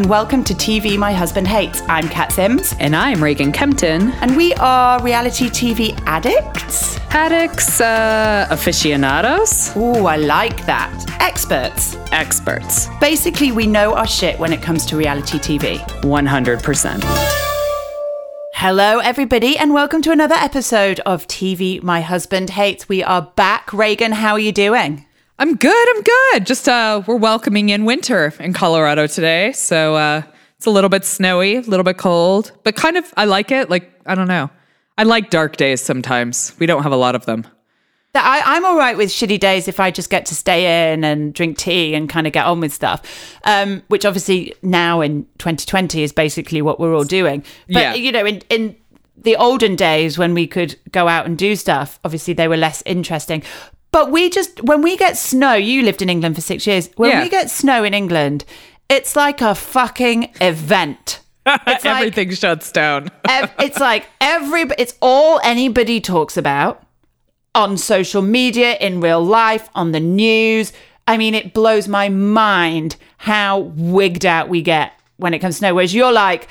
and welcome to TV My Husband Hates. I'm Kat Sims, And I'm Reagan Kempton. and we are reality TV addicts. Addicts, uh, aficionados, Ooh, I like that. Experts. experts. Basically, we know our shit when it comes to reality TV. 100%. Hello, everybody, and welcome to another episode of TV My Husband Hates. We are back. Reagan, how are you doing? I'm good. I'm good. Just, uh, we're welcoming in winter in Colorado today. So, uh, it's a little bit snowy, a little bit cold, but kind of, I like it. Like, I don't know. I like dark days sometimes. We don't have a lot of them. I, I'm all right with shitty days if I just get to stay in and drink tea and kind of get on with stuff. Um, which obviously now in 2020 is basically what we're all doing. But Yeah. you know, in in the olden days when we could go out and do stuff, obviously they were less interesting. But we just when we get snow, you lived in England for six years. When Yeah. we get snow in England, it's like a fucking event. It's like- Everything shuts down. Ev- it's like every it's all anybody talks about on social media in real life on the news i mean it blows my mind how wigged out we get when it comes to snow whereas you're like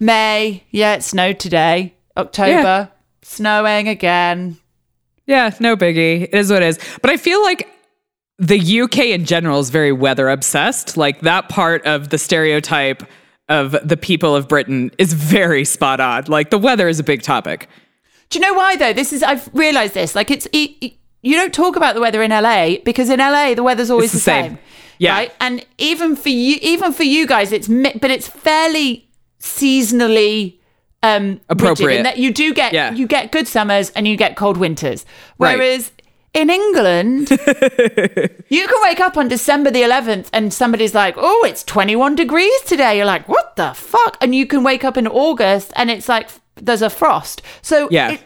may yeah it snowed today october snowing again Yeah, no biggie. It is what it is. But I feel like the UK in general is very weather obsessed. Like that part of the stereotype of the people of Britain is very spot on. Like the weather is a big topic. do you know why though this is i've realized this like it's it, it- you don't talk about the weather in la because in la the weather's always the, the same, same. Yeah. right and even for you even for you guys it's but it's fairly seasonally um Appropriate. that you do get Yeah. you get good summers and you get cold winters whereas in England, you can wake up on December the 11th and somebody's like, oh, it's 21 degrees today. You're like, what the fuck? And you can wake up in August and it's like, there's a frost. So Yeah. it,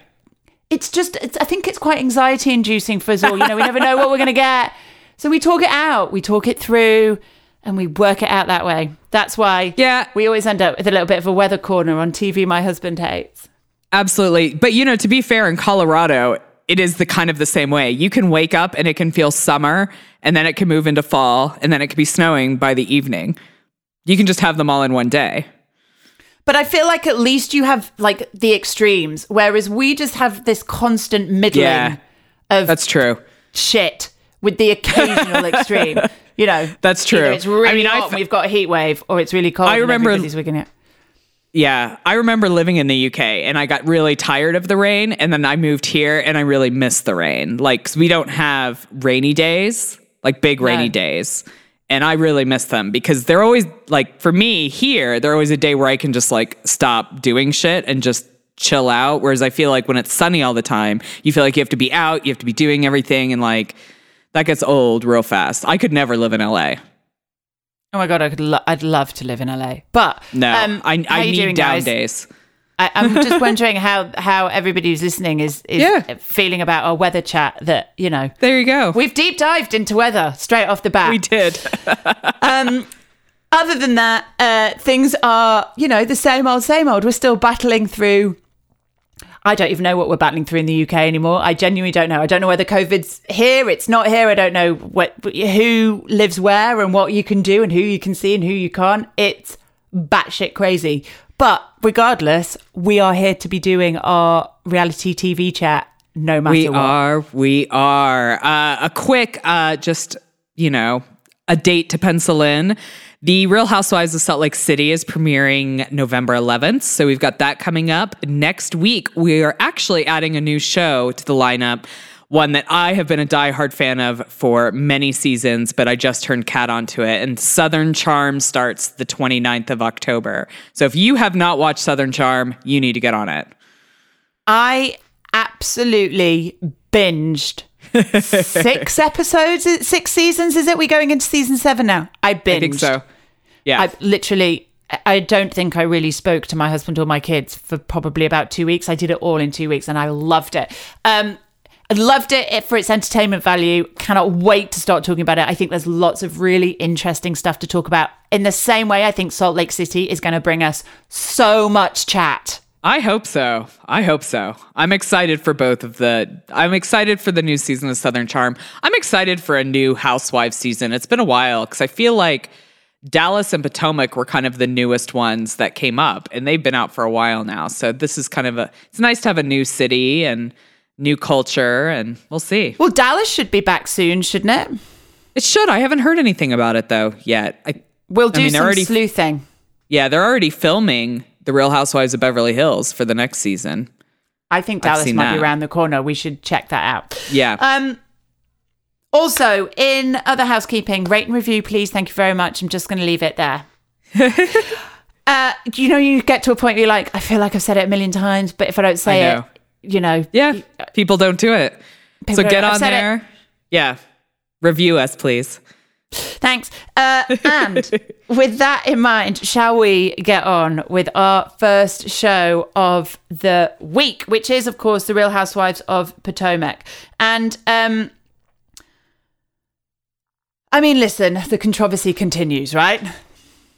it's just it's, i think it's quite anxiety inducing for us all you know we never know what we're going to get so we talk it out we talk it through and we work it out that way that's why Yeah. we always end up with a little bit of a weather corner on tv my husband hates Absolutely. But you know, to be fair, in Colorado, it is the kind of the same way. You can wake up and it can feel summer and then it can move into fall and then it can be snowing by the evening. You can just have them all in one day. but i feel like at least you have like the extremes whereas we just have this constant middling Yeah. of That's true. shit with the occasional extreme you know That's true. it's really I mean, hot we've got a heat wave or it's really cold I remember- wigging it Yeah, I remember living in the UK and I got really tired of the rain and then I moved here and I really missed the rain. Like 'cause we don't have rainy days, like big rainy No. days. And I really miss them because they're always like for me here, they're always a day where I can just like stop doing shit and just chill out whereas I feel like when it's sunny all the time, you feel like you have to be out, you have to be doing everything and like that gets old real fast. I could never live in LA. Oh my god, I could. Lo- I'd love to live in LA, but No, um, I, I need doing, down guys? days. I, I'm just wondering how how everybody who's listening is is Yeah. feeling about our weather chat. That you know, There you go. we've deep dived into weather straight off the bat. we did. Other than that, uh, things are you know the same old, same old. We're still battling through. I don't even know what we're battling through in the UK anymore. I genuinely don't know. I don't know whether COVID's here, it's not here. I don't know what who lives where and what you can do and who you can see and who you can't. It's batshit crazy. But regardless, we are here to be doing our reality TV chat no matter what. We what. are. We are. Uh, a quick, uh, just, you know, a date to pencil in. The Real Housewives of Salt Lake City is premiering November 11th. So we've got that coming up. Next week, we are actually adding a new show to the lineup. One that I have been a diehard fan of for many seasons, but I just turned Kat onto it. And Southern Charm starts the 29th of October. So if you have not watched Southern Charm, you need to get on it. I absolutely binged six episodes, six seasons. Is it? We're going into season seven now? I binged. I think so. Yeah. I literally. I don't think I really spoke to my husband or my kids for probably about two weeks. I did it all in two weeks, and I loved it. Um, I loved it for its entertainment value. Cannot wait to start talking about it. I think there's lots of really interesting stuff to talk about. In the same way, I think Salt Lake City is going to bring us so much chat. I hope so. I hope so. I'm excited for both of the. I'm excited for the new season of Southern Charm. I'm excited for a new Housewives season. It's been a while because I feel like Dallas and Potomac were kind of the newest ones that came up, and they've been out for a while now. So this is kind of a. It's nice to have a new city and new culture, and we'll see. Well, Dallas should be back soon, shouldn't it? It should. I haven't heard anything about it though yet. I, We'll do mean, some already- sleuthing. yeah, they're already filming The Real Housewives of Beverly Hills for the next season. I think Dallas might be around the corner. We should check that out. Yeah. Um, also, in other housekeeping, rate and review, please. Thank you very much. I'm just going to leave it there. uh, you know, you get to a point where you're like, I feel like I've said it a million times, but if I don't say I it, you know, yeah. People don't do it. so get on said it. there. Yeah. Review us, please. Thanks. Uh, and with that in mind, shall we get on with our first show of the week, which is, of course, The Real Housewives of Potomac. And, um, I mean, listen, the controversy continues, right?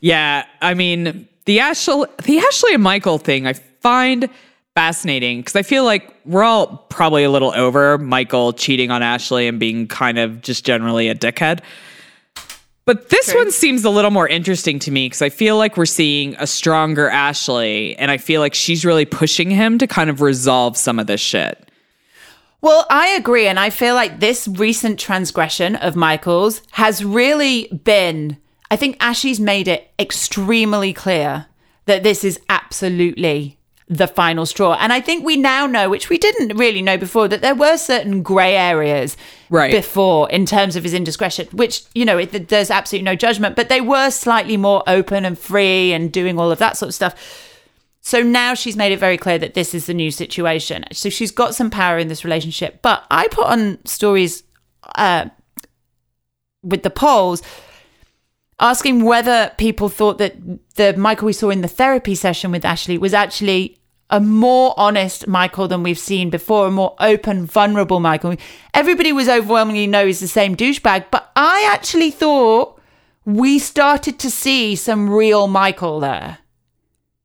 Yeah, I mean the Ashley, the Ashley and Michael thing, I find fascinating because I feel like we're all probably a little over Michael cheating on Ashley and being kind of just generally a dickhead. But this True. one seems a little more interesting to me because I feel like we're seeing a stronger Ashley, and I feel like she's really pushing him to kind of resolve some of this shit. Well, I agree. And I feel like this recent transgression of Michael's has really been, I think Ashley's made it extremely clear that this is absolutely the final straw. And I think we now know, which we didn't really know before, that there were certain grey areas Right. before in terms of his indiscretion, which, you know, it, there's absolutely no judgment, but they were slightly more open and free and doing all of that sort of stuff. So now she's made it very clear that this is the new situation. So she's got some power in this relationship. But I put on stories uh, with the polls asking whether people thought that the Michael we saw in the therapy session with Ashley was actually a more honest Michael than we've seen before, a more open, vulnerable Michael. Everybody was overwhelmingly no, he's the same douchebag. But I actually thought we started to see some real Michael there.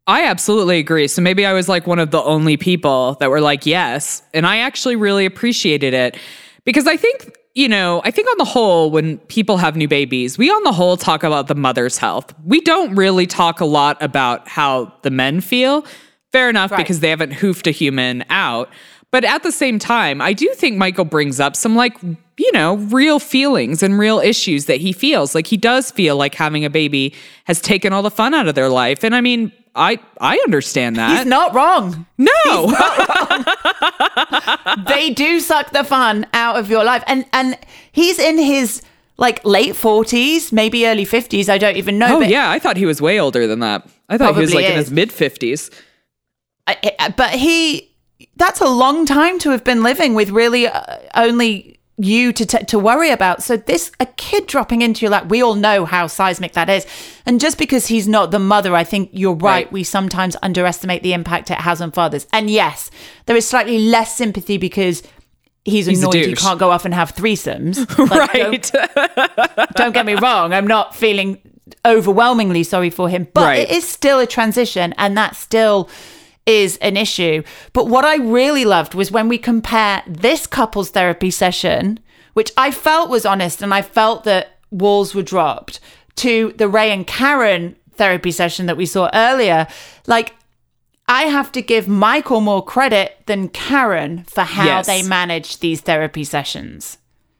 I absolutely agree. So maybe I was like one of the only people that were like, yes. And I actually really appreciated it because I think, you know, I think on the whole, when people have new babies, we on the whole talk about the mother's health. We don't really talk a lot about how the men feel. Fair enough, Right. because they haven't hoofed a human out. But at the same time, I do think Michael brings up some like, you know, real feelings and real issues that he feels. Like he does feel like having a baby has taken all the fun out of their life. And I mean, I I understand that. He's not wrong. no. they do suck the fun out of your life. And and he's in his like late forties, maybe early fifties. I don't even know. oh yeah, I thought he was way older than that. I thought he was like in his mid 50s. I- I- but he that's a long time to have been living with really uh, only you to t- to worry about. So this a kid dropping into your lap. We all know how seismic that is. And just because he's not the mother, I think you're right. Right. We sometimes underestimate the impact it has on fathers. And yes, there is slightly less sympathy because. He's He's annoyed he can't go off and have threesomes. Like, don't- right. don't get me wrong, I'm not feeling overwhelmingly sorry for him, but Right. it is still a transition and that's still is an issue. But what I really loved was when we compare this couple's therapy session, which I felt was honest and I felt that walls were dropped, to the Ray and Karen therapy session that we saw earlier. Like, I have to give Michael more credit than Karen for how Yes. they managed these therapy sessions.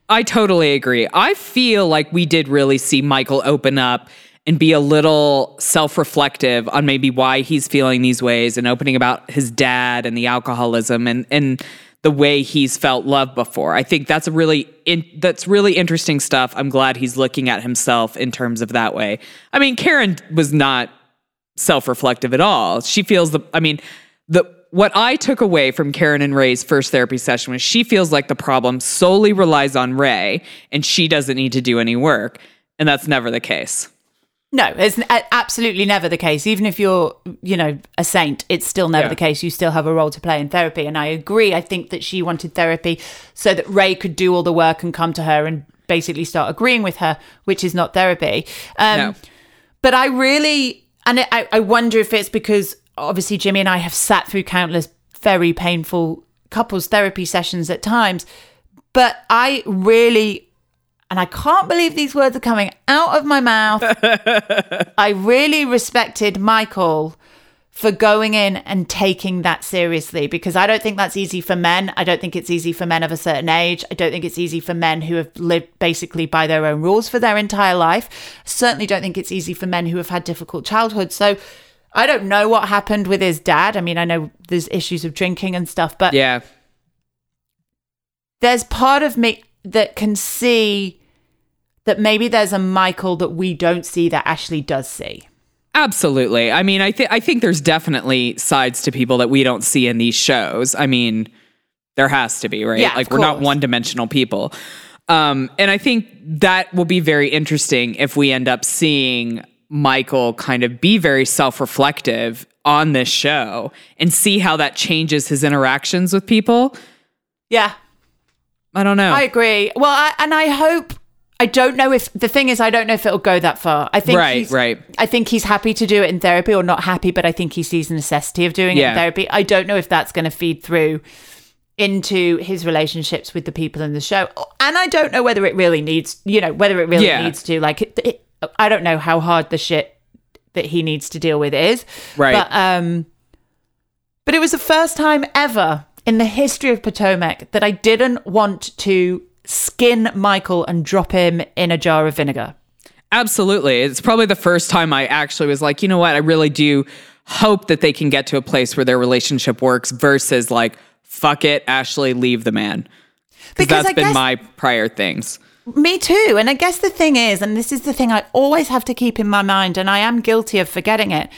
I totally agree. I feel like we did really see Michael open up and be a little self reflective on maybe why he's feeling these ways and opening about his dad and the alcoholism and, and the way he's felt love before. I think that's a really in, that's really interesting stuff. I'm glad he's looking at himself in terms of that way. I mean, Karen was not self-reflective at all. She feels the I mean, the what I took away from Karen and Ray's first therapy session was she feels like the problem solely relies on Ray and she doesn't need to do any work. And that's never the case. No, it's absolutely never the case. Even if you're, you know, a saint, it's still never Yeah. the case. You still have a role to play in therapy. And I agree. I think that she wanted therapy so that Ray could do all the work and come to her and basically start agreeing with her, which is not therapy. Um, No. But I really, and I, I wonder if it's because obviously Jimmy and I have sat through countless very painful couples therapy sessions at times. But I really and I can't believe these words are coming out of my mouth. I really respected Michael for going in and taking that seriously because I don't think that's easy for men. I don't think it's easy for men of a certain age. I don't think it's easy for men who have lived basically by their own rules for their entire life. Certainly don't think it's easy for men who have had difficult childhoods. So I don't know what happened with his dad. I mean, I know there's issues of drinking and stuff, but Yeah. there's part of me that can see that maybe there's a Michael that we don't see that Ashley does see. Absolutely. I mean, I think I think there's definitely sides to people that we don't see in these shows. I mean, there has to be, right? Yeah, like we're not one-dimensional people. Um, and I think that will be very interesting if we end up seeing Michael kind of be very self-reflective on this show and see how that changes his interactions with people. Yeah, I don't know. I agree. Well, I, and I hope. I don't know if the thing is, I don't know if it'll go that far. I think Right, he's- right. I think he's happy to do it in therapy, or not happy, but I think he sees the necessity of doing it in therapy. I don't know if that's going to feed through into his relationships with the people in the show, and I don't know whether it really needs, you know, whether it really Yeah. needs to. Like, it, it, I don't know how hard the shit that he needs to deal with is. Right. But um, but it was the first time ever in the history of Potomac that I didn't want to skin Michael and drop him in a jar of vinegar. Absolutely. It's probably the first time I actually was like, you know what? I really do hope that they can get to a place where their relationship works versus like, fuck it, Ashley, leave the man. Because that's I been my prior things. Me too. And I guess the thing is, and this is the thing I always have to keep in my mind, and I am guilty of forgetting it,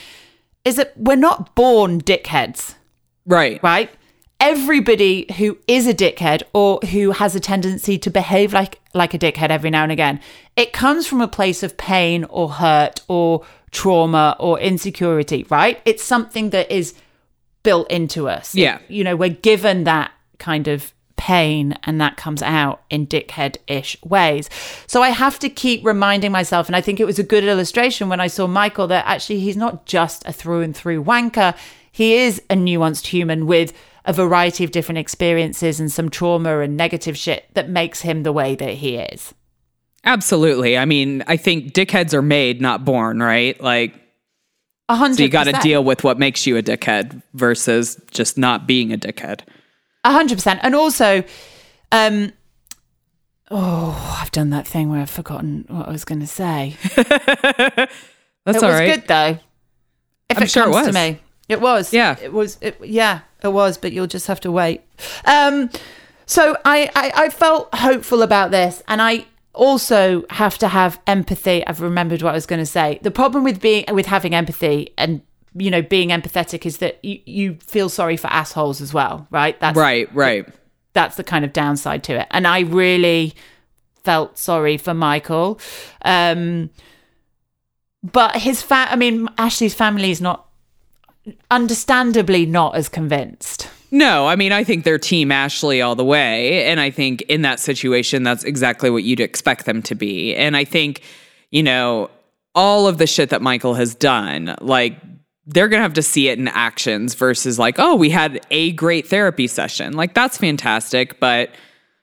is that we're not born dickheads. Right. right? Everybody who is a dickhead or who has a tendency to behave like like a dickhead every now and again, it comes from a place of pain or hurt or trauma or insecurity, right? It's something that is built into us. Yeah. You know, we're given that kind of pain and that comes out in dickhead ish ways. So I have to keep reminding myself, and I think it was a good illustration when I saw Michael that actually he's not just a through and through wanker. He is a nuanced human with a variety of different experiences and some trauma and negative shit that makes him the way that he is. Absolutely. I mean, I think dickheads are made, not born, right? Like, A hundred. so you got to deal with what makes you a dickhead versus just not being a dickhead. A hundred percent. And also, um, oh, I've done that thing where I've forgotten what I was going to say. That's all right. it all was good though. If I'm it sure it was. to me, it was. Yeah. it was. It, yeah, it was. But you'll just have to wait. Um, so I, I, I felt hopeful about this, and I also have to have empathy. I've remembered what I was going to say. The problem with being with having empathy and you know being empathetic is that you, you feel sorry for assholes as well, right? That's Right, right. that's the kind of downside to it. And I really felt sorry for Michael. Um, but his fa- I mean, Ashley's family is not, understandably, not as convinced. No, I mean, I think they're Team Ashley all the way. And I think in that situation, that's exactly what you'd expect them to be. And I think, you know, all of the shit that Michael has done, like, they're going to have to see it in actions versus like, oh, we had a great therapy session. Like, that's fantastic. But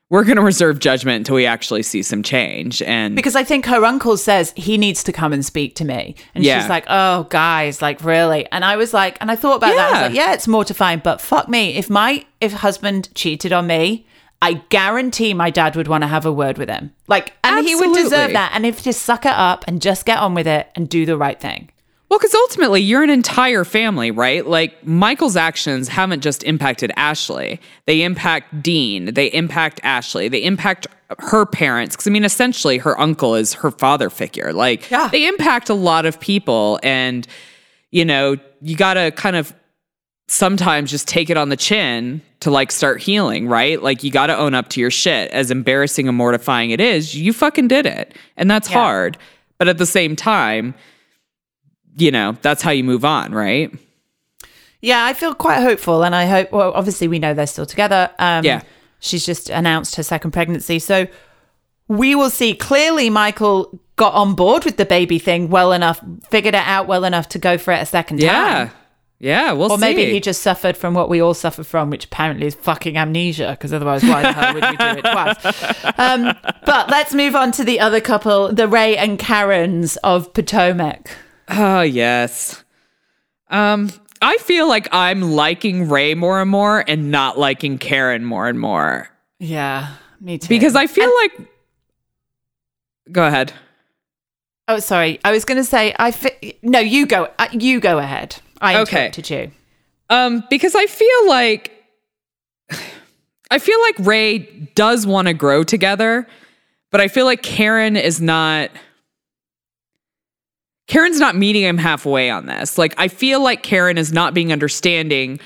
we're going to reserve judgment until we actually see some change. And Because I think her uncle says he needs to come and speak to me. And Yeah. she's like, oh, guys, like, really? And I was like, and I thought about that. I was Yeah. like, yeah, it's mortifying, but fuck me. If my if husband cheated on me, I guarantee my dad would want to have a word with him. Like, and he would deserve that. And if just suck it up and just get on with it and do the right thing. Well, because ultimately you're an entire family, right? Like Michael's actions haven't just impacted Ashley, they impact Dean, they impact Ashley, they impact her parents. Because I mean, essentially, her uncle is her father figure. Like, Yeah. they impact a lot of people. And, you know, you got to kind of sometimes just take it on the chin to like start healing, right? Like, you got to own up to your shit. As embarrassing and mortifying it is, you fucking did it. And that's Yeah. hard. But at the same time, you know, that's how you move on, right? Yeah, I feel quite hopeful, and I hope. Well, obviously, we know they're still together. Um, Yeah. she's just announced her second pregnancy, so we will see. Clearly, Michael got on board with the baby thing well enough, figured it out well enough to go for it a second Yeah. time. Yeah, yeah, we'll Or see. maybe he just suffered from what we all suffer from, which apparently is fucking amnesia, because otherwise, why the hell would we do it twice? Um, but let's move on to the other couple, the Ray and Karens of Potomac. Oh yes. Um, I feel like I'm liking Ray more and more, and not liking Karen more and more Yeah, me too. because I feel like. Go ahead. oh, sorry, I was going to say, I fi- no, you go, uh, you go ahead. I Okay. interrupted you. Um, because I feel like I feel like Ray does want to grow together, but I feel like Karen is not Karen's not meeting him halfway on this. Like I feel like Karen is not being understanding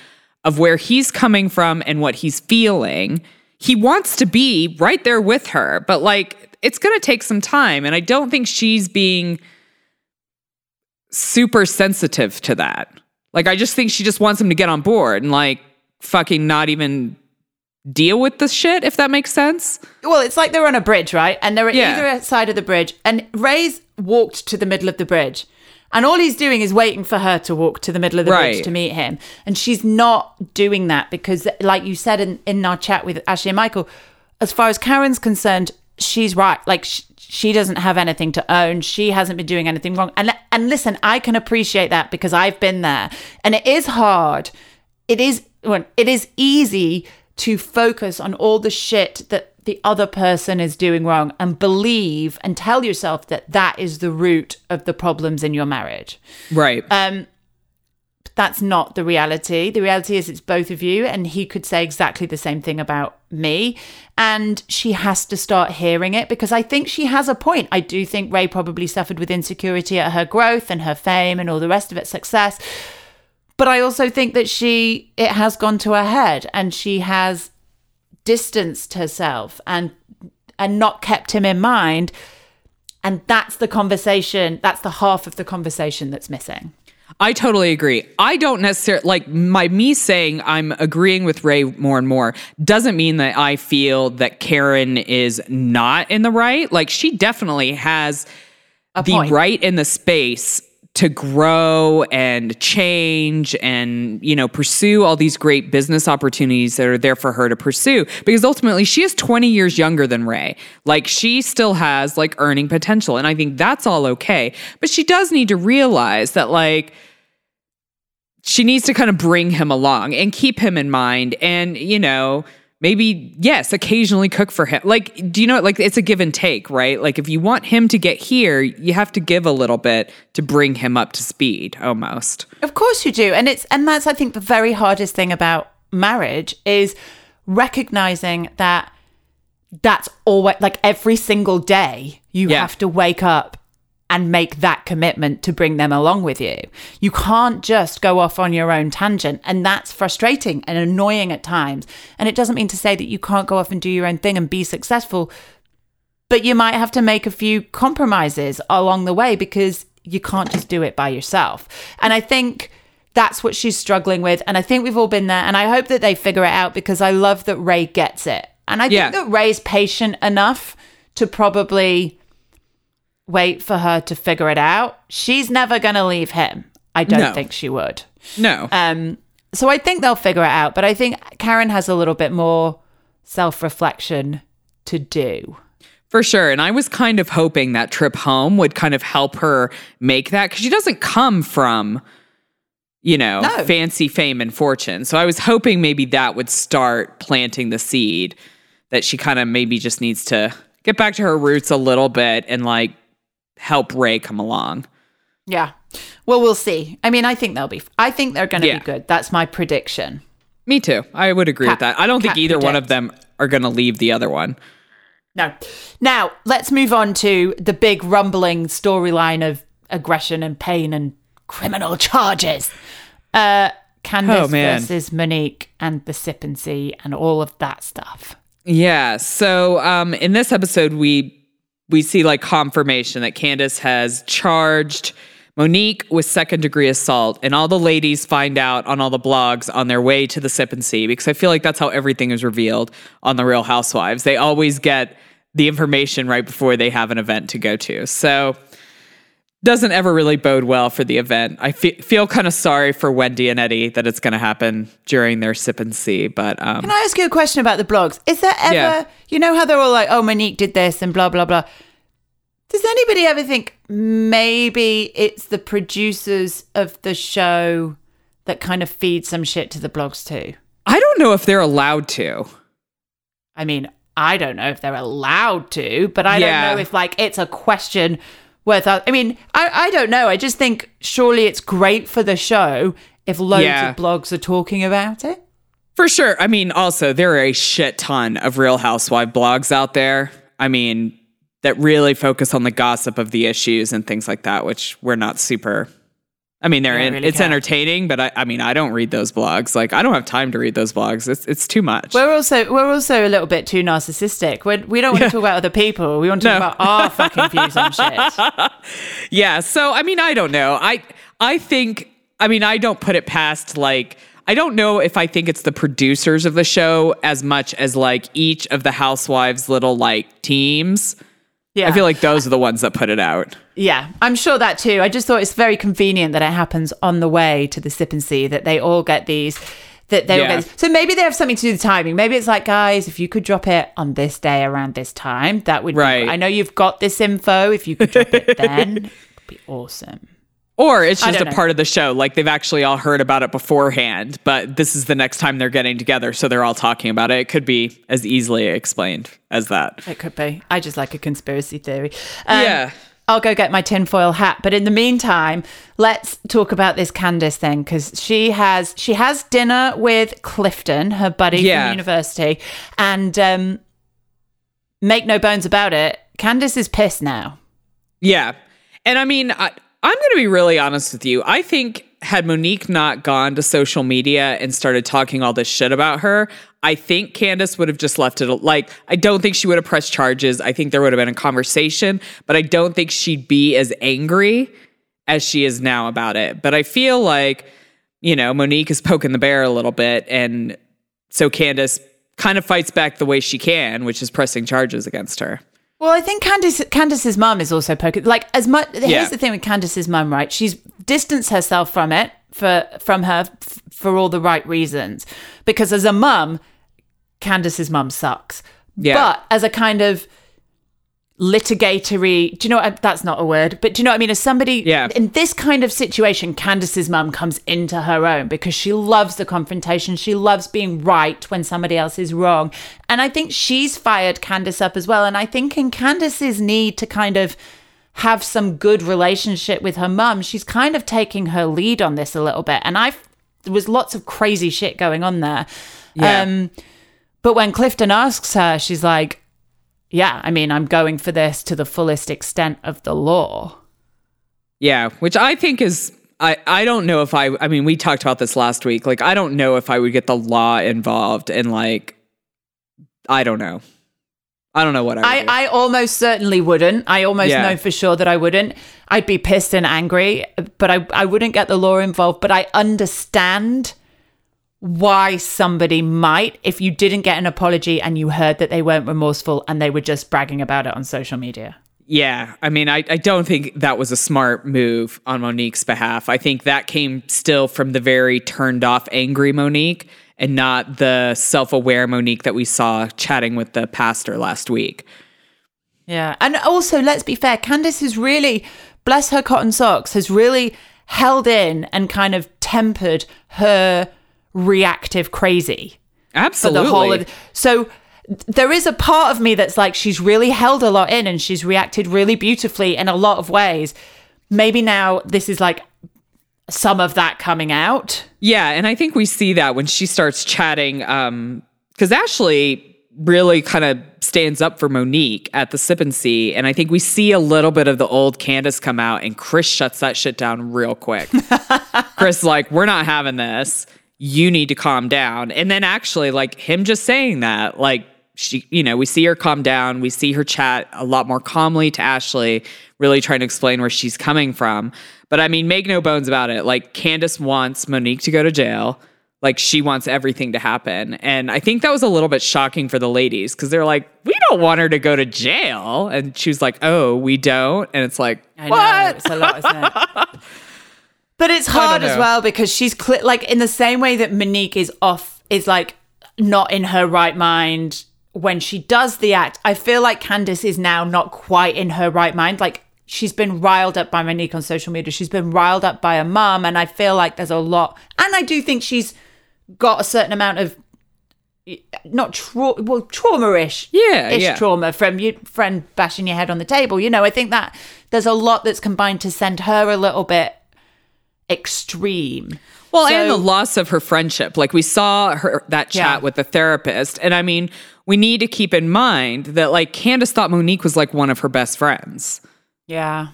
of where he's coming from and what he's feeling. He wants to be right there with her, but like it's going to take some time and I don't think she's being super sensitive to that. Like I just think she just wants him to get on board and like fucking not even deal with the shit if that makes sense. Well, it's like they're on a bridge, right? And they're at Yeah. either side of the bridge. And Ray's walked to the middle of the bridge. And all he's doing is waiting for her to walk to the middle of the Right. bridge to meet him. And she's not doing that because, like you said in, in our chat with Ashley and Michael, as far as Karen's concerned, she's right. Like, sh- she doesn't have anything to own. She hasn't been doing anything wrong. And, and listen, I can appreciate that because I've been there. And it is hard. It is, well, it is easy to focus on all the shit that the other person is doing wrong and believe and tell yourself that that is the root of the problems in your marriage. Right. Um, that's not the reality. The reality is it's both of you, and he could say exactly the same thing about me. And she has to start hearing it because I think she has a point. I do think Ray probably suffered with insecurity at her growth and her fame and all the rest of it, success. But I also think that she, it has gone to her head and she has distanced herself and and not kept him in mind and that's the conversation that's the half of the conversation that's missing I totally agree. I don't necessarily like my me saying I'm agreeing with Ray more and more doesn't mean that I feel that Karen is not in the right. Like she definitely has the right in the space to grow and change and you know pursue all these great business opportunities that are there for her to pursue. Because ultimately she is 20 years younger than Ray. Like she still has like earning potential and I think that's all okay. But she does need to realize that like she needs to kind of bring him along and keep him in mind and you know maybe yes occasionally cook for him like do you know like it's a give and take right like if you want him to get here you have to give a little bit to bring him up to speed almost Of course you do. And it's and that's I think the very hardest thing about marriage is recognizing that that's always like every single day you Yeah. have to wake up and make that commitment to bring them along with you. You can't just go off on your own tangent and that's frustrating and annoying at times. And it doesn't mean to say that you can't go off and do your own thing and be successful, but you might have to make a few compromises along the way because you can't just do it by yourself. And I think that's what she's struggling with. And I think we've all been there. And I hope that they figure it out because I love that Ray gets it. And I Yeah. think that Ray's patient enough to probably wait for her to figure it out. She's never going to leave him. I don't No. think she would. no Um, so I think they'll figure it out. But I think Karen has a little bit more self reflection to do. For sure. And I was kind of hoping that trip home would kind of help her make that because she doesn't come from, you know, No. fancy fame and fortune. So I was hoping maybe that would start planting the seed that she kind of maybe just needs to get back to her roots a little bit and like help Ray come along. Yeah. Well, we'll see. I mean, I think they'll be. I think they're going to Yeah. be good. That's my prediction. Me too. I would agree with that. I don't think Kat either one of them are going to leave the other one. No. Now let's move on to the big rumbling storyline of aggression and pain and criminal charges. Uh, Candace Oh, versus Monique and the sip and see and all of that stuff. Yeah. So um, in this episode, we we see like confirmation that Candace has charged Monique with second degree assault, and all the ladies find out on all the blogs on their way to the sip and see because I feel like that's how everything is revealed on the Real Housewives. They always get the information right before they have an event to go to. So doesn't ever really bode well for the event. I fe- feel kind of sorry for Wendy and Eddie that it's going to happen during their sip and see, but um, Can I ask you a question about the blogs? Is there ever, Yeah. you know how they're all like, oh, Monique did this and blah, blah, blah. Does anybody ever think maybe it's the producers of the show that kind of feed some shit to the blogs too? I don't know if they're allowed to. I mean, I don't know if they're allowed to, but I Yeah. don't know if like it's a question worth. I mean, I, I don't know. I just think surely it's great for the show if loads Yeah. of blogs are talking about it. For sure. I mean, also, there are a shit ton of Real Housewife blogs out there. I mean, that really focus on the gossip of the issues and things like that, which we're not super. I mean, they're Yeah, in, really it's care. entertaining, but I, I mean, I don't read those blogs. Like, I don't have time to read those blogs. It's it's too much. We're also we're also a little bit too narcissistic. We're, we don't want to talk about other people. We want to talk about our fucking views on shit. Yeah. So I mean, I don't know. I I think I mean I don't put it past like I don't know if I think it's the producers of the show as much as like each of the housewives' little like teams. Yeah, I feel like those are the ones that put it out. yeah, I'm sure that too. I just thought it's very convenient that it happens on the way to the sip and see that they all get these. That they all Yeah. get. So maybe they have something to do with the timing. Maybe it's like, guys, if you could drop it on this day around this time, that would Right. Be, I know you've got this info. If you could drop it then, it'd be awesome. Or it's just a know. part of the show. Like they've actually all heard about it beforehand, but this is the next time they're getting together. So they're all talking about it. It could be as easily explained as that. It could be. I just like a conspiracy theory. Um, Yeah. I'll go get my tinfoil hat. But in the meantime, let's talk about this Candace thing because she has she has dinner with Clifton, her buddy Yeah. from university, and um, make no bones about it, Candace is pissed now. Yeah. And I mean, I, I'm going to be really honest with you. I think had Monique not gone to social media and started talking all this shit about her, I think Candace would have just left it. Like, I don't think she would have pressed charges. I think there would have been a conversation, but I don't think she'd be as angry as she is now about it. But I feel like, you know, Monique is poking the bear a little bit. And so Candace kind of fights back the way she can, which is pressing charges against her. Well, I think Candace Candace's mum is also poking like as much. Yeah. Here's the thing with Candace's mum, right? She's distanced herself from it for from her f- for all the right reasons. Because as a mum, Candace's mum sucks. Yeah. But as a kind of litigatory, do you know what? That's not a word, but do you know what I mean? As somebody Yeah. in this kind of situation, Candace's mum comes into her own because she loves the confrontation. She loves being right when somebody else is wrong. And I think she's fired Candace up as well. And I think in Candace's need to kind of have some good relationship with her mum, she's kind of taking her lead on this a little bit. And I there was lots of crazy shit going on there. Yeah. Um, but when Clifton asks her, she's like, yeah, I mean, I'm going for this to the fullest extent of the law. Yeah, which I think is I I don't know if I I mean we talked about this last week. Like I don't know if I would get the law involved and like I don't know. I don't know what I I, do. I almost certainly wouldn't. I almost Yeah. know for sure that I wouldn't. I'd be pissed and angry, but I, I wouldn't get the law involved. But I understand why somebody might if you didn't get an apology and you heard that they weren't remorseful and they were just bragging about it on social media. yeah, I mean I I don't think that was a smart move on Monique's behalf. I think that came still from the very turned off angry Monique and not the self-aware Monique that we saw chatting with the pastor last week. Yeah. And also, let's be fair, Candice has really, bless her cotton socks, has really held in and kind of tempered her reactive crazy for Absolutely. the whole of so there is a part of me that's like she's really held a lot in and she's reacted really beautifully in a lot of ways maybe now this is like some of that coming out Yeah, and I think we see that when she starts chatting, um, because Ashley really kind of stands up for Monique at the sip and see, and I think we see a little bit of the old Candace come out, and Chris shuts that shit down real quick. Chris is like, "We're not having this. You need to calm down." And then actually, like him just saying that, like she, you know, we see her calm down. We see her chat a lot more calmly to Ashley, really trying to explain where she's coming from. But I mean, make no bones about it. Like Candace wants Monique to go to jail. like she wants everything to happen. And I think that was a little bit shocking for the ladies because they're like, we don't want her to go to jail. And she was like, oh, we don't. And it's like, I what? know it's a lot? But it's hard as well because she's cl- like in the same way that Monique is off, is like not in her right mind when she does the act. I feel like Candice is now not quite in her right mind. Like she's been riled up by Monique on social media. She's been riled up by her mum, and I feel like there's a lot. And I do think she's got a certain amount of not tra- well trauma-ish Yeah, ish yeah. trauma from your friend bashing your head on the table you know i think that there's a lot that's combined to send her a little bit extreme Well, So- and the loss of her friendship. Like we saw her that chat Yeah. with the therapist. And I mean, we need to keep in mind that like Candace thought Monique was like one of her best friends. yeah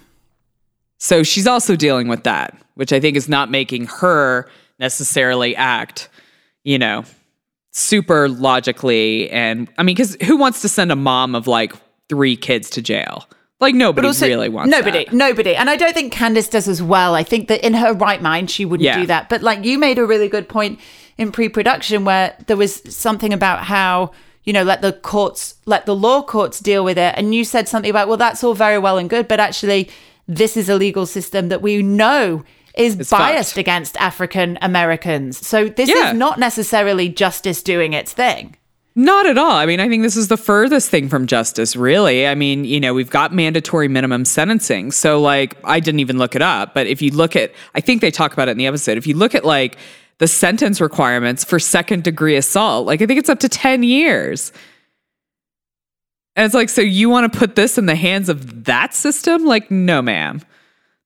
So she's also dealing with that, which I think is not making her necessarily act, you know, super logically. And I mean, because who wants to send a mom of like three kids to jail? Like nobody really wants nobody that. nobody. And i don't think candice does as well. I think that in her right mind she wouldn't Yeah. do that. But like you made a really good point in pre-production where there was something about how you know let the courts let the law courts deal with it. And you said something about well that's all very well and good but actually this is a legal system that we know is It's biased against african americans. So this Yeah. is not necessarily justice doing its thing Not at all. I mean, I think this is the furthest thing from justice, really. I mean, you know, we've got mandatory minimum sentencing. So, like, I didn't even look it up, but if you look at, I think they talk about it in the episode. If you look at, like, the sentence requirements for second degree assault, like, I think it's up to 10 years. And it's like, so you want to put this in the hands of that system? Like, no, ma'am.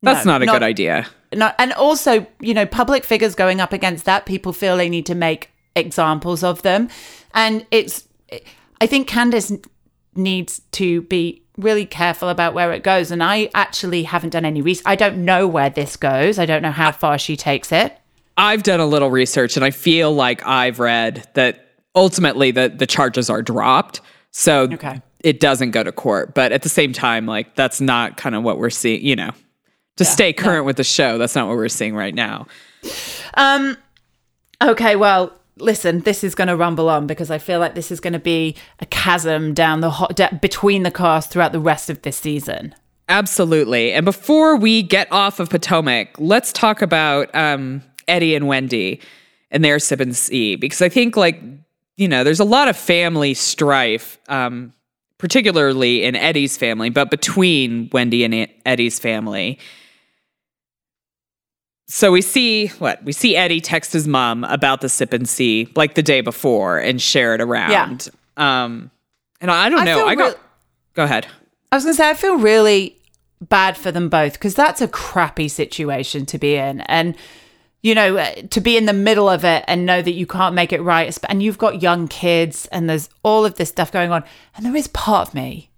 That's No, not a not- good idea. no, and also, you know, public figures going up against that, people feel they need to make examples of them. And it's, I think Candace needs to be really careful about where it goes. And I actually haven't done any research. I don't know where this goes. I don't know how far she takes it. I've done a little research and I feel like I've read that ultimately the, the charges are dropped. So Okay. it doesn't go to court. But at the same time, like that's not kind of what we're seeing, you know. To stay current with the show, that's not what we're seeing right now. Um, okay, well, listen, this is going to rumble on because I feel like this is going to be a chasm down the hot de- between the cast throughout the rest of this season. Absolutely. And before we get off of Potomac, let's talk about um, Eddie and Wendy and their sip and see because I think like you know there's a lot of family strife, um, particularly in Eddie's family, but between Wendy and Eddie's family. So we see what we see Eddie text his mom about the sip and see like the day before and share it around. Um, and I don't I know. I got real- go ahead. I was going to say, I feel really bad for them both because that's a crappy situation to be in. And, you know, uh, to be in the middle of it and know that you can't make it right. And you've got young kids and there's all of this stuff going on. And there is part of me,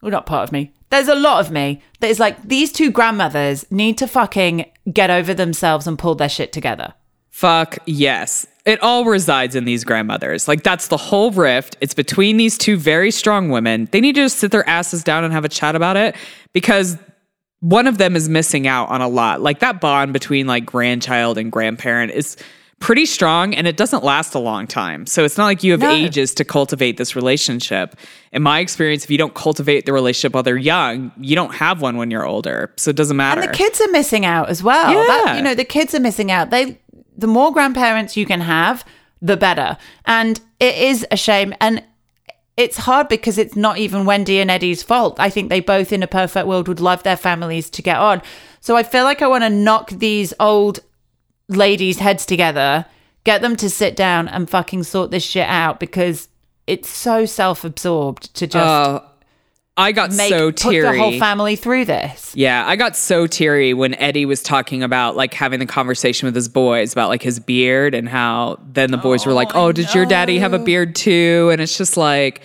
well, not part of me, there's a lot of me that is like, these two grandmothers need to fucking get over themselves and pull their shit together. Fuck yes. It all resides in these grandmothers. Like that's the whole rift. It's between these two very strong women. They need to just sit their asses down and have a chat about it because one of them is missing out on a lot. Like that bond between like grandchild and grandparent is pretty strong and it doesn't last a long time. So it's not like you have No. ages to cultivate this relationship. In my experience, if you don't cultivate the relationship while they're young, you don't have one when you're older. So it doesn't matter. And the kids are missing out as well. Yeah. That, you know, the kids are missing out. They the more grandparents you can have, the better. And it is a shame and it's hard because it's not even Wendy and Eddie's fault. I think they both in a perfect world would love their families to get on. So I feel like I want to knock these old ladies' heads together, get them to sit down and fucking sort this shit out because it's so self-absorbed to just Oh, I got make so put teary. the whole family through this. Yeah, I got so teary when Eddie was talking about like having the conversation with his boys about like his beard and how then the boys were like, "Oh, oh did your daddy have a beard too?" And it's just like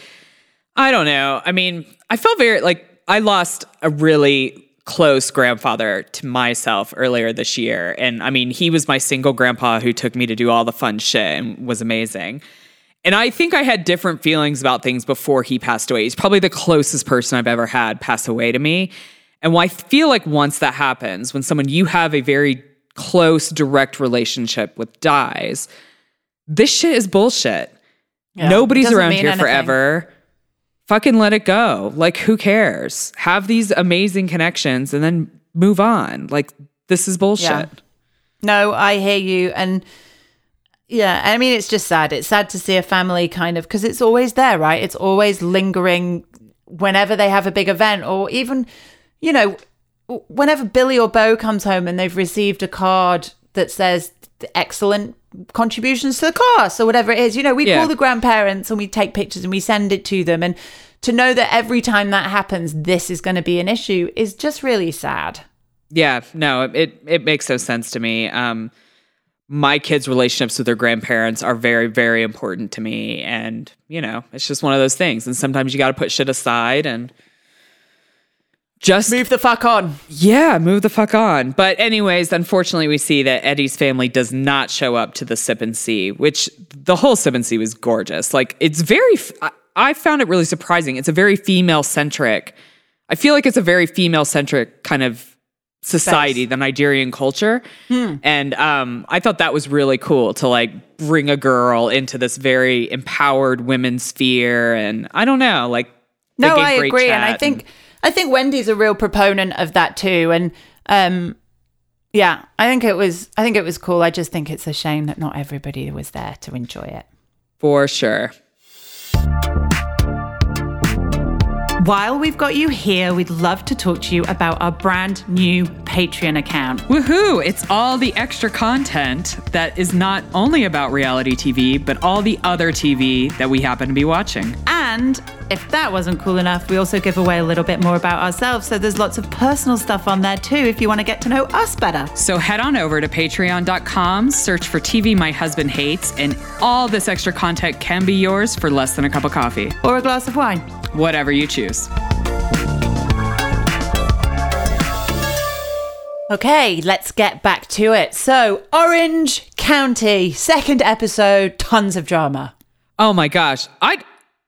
I don't know. I mean, I felt very like I lost a really close grandfather to myself earlier this year. And I mean, he was my single grandpa who took me to do all the fun shit and was amazing. And I think I had different feelings about things before he passed away. He's probably the closest person I've ever had pass away to me. And why I feel like once that happens, when someone you have a very close, direct relationship with dies, this shit is bullshit. Yeah, Nobody's around here anything. forever. Fucking let it go. Like, who cares? Have these amazing connections and then move on. Like, this is bullshit. Yeah. No, I hear you. And yeah, I mean, it's just sad. It's sad to see a family kind of, because it's always there, right? It's always lingering whenever they have a big event or even, you know, whenever Billy or Bo comes home and they've received a card that says excellent contributions to the class or whatever it is, you know, we Yeah. call the grandparents and we take pictures and we send it to them. And to know that every time that happens, this is going to be an issue is just really sad. Yeah, no, it it makes no sense to me. Um, my kids' relationships with their grandparents are very, very important to me, and you know, it's just one of those things. And sometimes you got to put shit aside and just Move the fuck on. yeah, move the fuck on. But anyways, unfortunately, we see that Eddie's family does not show up to the sip and see, which the whole sip and see was gorgeous. Like it's very, I found it really surprising. It's a very female centric. I feel like it's a very female centric kind of society, Space. the Nigerian culture, and um, I thought that was really cool to like bring a girl into this very empowered women's sphere. And I don't know, like No, I agree, and I think I think Wendy's a real proponent of that too. And um, yeah, I think it was I think it was cool. I just think it's a shame that not everybody was there to enjoy it. for sure. While we've got you here, we'd love to talk to you about our brand new Patreon account. Woohoo! It's all the extra content that is not only about reality TV, but all the other TV that we happen to be watching. And if that wasn't cool enough, we also give away a little bit more about ourselves. So there's lots of personal stuff on there too if you want to get to know us better. So head on over to patreon.com, search for TV My Husband Hates, and all this extra content can be yours for less than a cup of coffee. Or a glass of wine. Whatever you choose. Okay, let's get back to it. So, Orange County, second episode, tons of drama. Oh my gosh. I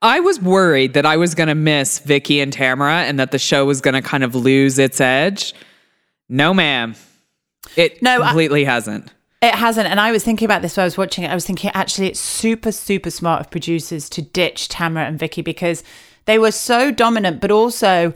I was worried that I was going to miss Vicki and Tamra and that the show was going to kind of lose its edge. No, ma'am. It No, I- completely hasn't. It hasn't. And I was thinking about this while I was watching it. I was thinking, actually, it's super, super smart of producers to ditch Tamra and Vicki because they were so dominant, but also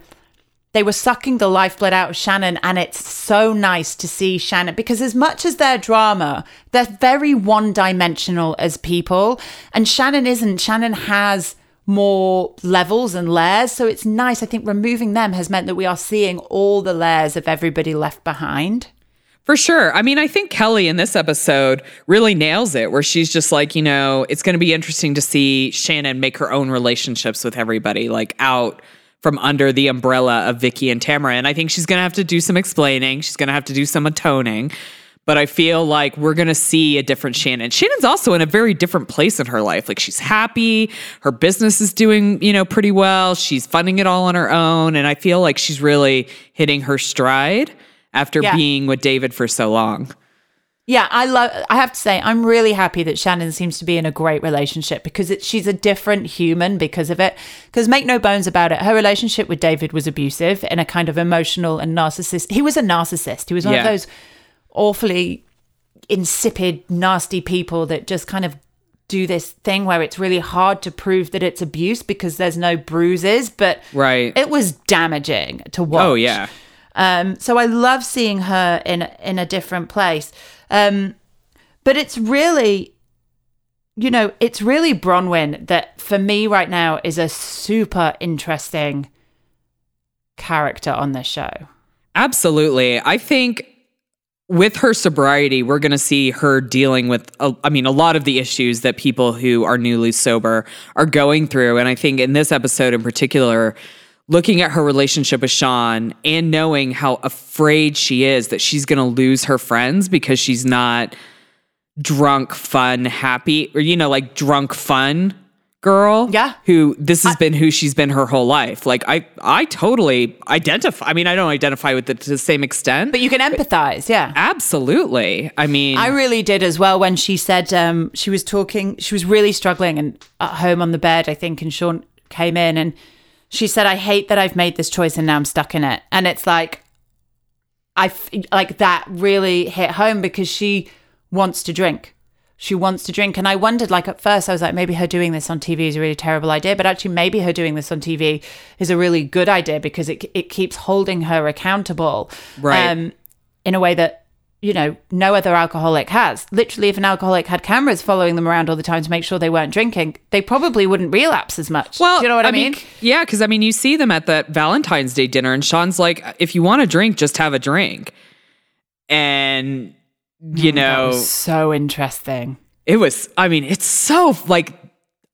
they were sucking the lifeblood out of Shannon. And it's so nice to see Shannon because, as much as their drama, they're very one dimensional as people. And Shannon isn't. Shannon has more levels and layers. So it's nice. I think removing them has meant that we are seeing all the layers of everybody left behind. For sure. I mean, I think Kelly in this episode really nails it, where she's just like, you know, it's going to be interesting to see Shannon make her own relationships with everybody, like out from under the umbrella of Vicki and Tamra. And I think she's going to have to do some explaining. She's going to have to do some atoning. But I feel like we're going to see a different Shannon. Shannon's also in a very different place in her life. Like she's happy. Her business is doing, you know, pretty well. She's funding it all on her own. And I feel like she's really hitting her stride after Yeah. being with David for so long. Yeah, I love. I have to say, I'm really happy that Shannon seems to be in a great relationship because it, she's a different human because of it. Because make no bones about it, her relationship with David was abusive and a kind of emotional and narcissist. He was a narcissist. He was one of those awfully insipid, nasty people that just kind of do this thing where it's really hard to prove that it's abuse because there's no bruises, but Right. it was damaging to watch. Oh yeah. Um, so I love seeing her in in a different place. Um, but it's really, you know, it's really Braunwyn that for me right now is a super interesting character on this show. Absolutely. I think with her sobriety, we're going to see her dealing with, I mean, a lot of the issues that people who are newly sober are going through. And I think in this episode in particular, looking at her relationship with Sean and knowing how afraid she is that she's going to lose her friends because she's not drunk, fun, happy, or, you know, like drunk, fun girl. Yeah. Who this has been who she's been her whole life. Like, I, I totally identify. I mean, I don't identify with it to the same extent, But you can empathize, yeah. absolutely. I mean, I really did as well when she said um, she was talking, she was really struggling and at home on the bed, I think, and Sean came in and she said, I hate that I've made this choice and now I'm stuck in it. And it's like, I f- like that really hit home because she wants to drink. she wants to drink. And I wondered, like, at first, I was like, maybe her doing this on TV is a really terrible idea. But actually, maybe her doing this on TV is a really good idea because it, it keeps holding her accountable Right. um, in a way that, you know, no other alcoholic has. Literally, if an alcoholic had cameras following them around all the time to make sure they weren't drinking, they probably wouldn't relapse as much. Well, Do you know what I, mean? Yeah, because I mean, you see them at that Valentine's Day dinner, and Sean's like, "If you want to drink, just have a drink." And you mm, That know, was so interesting. it was. I mean, it's so like.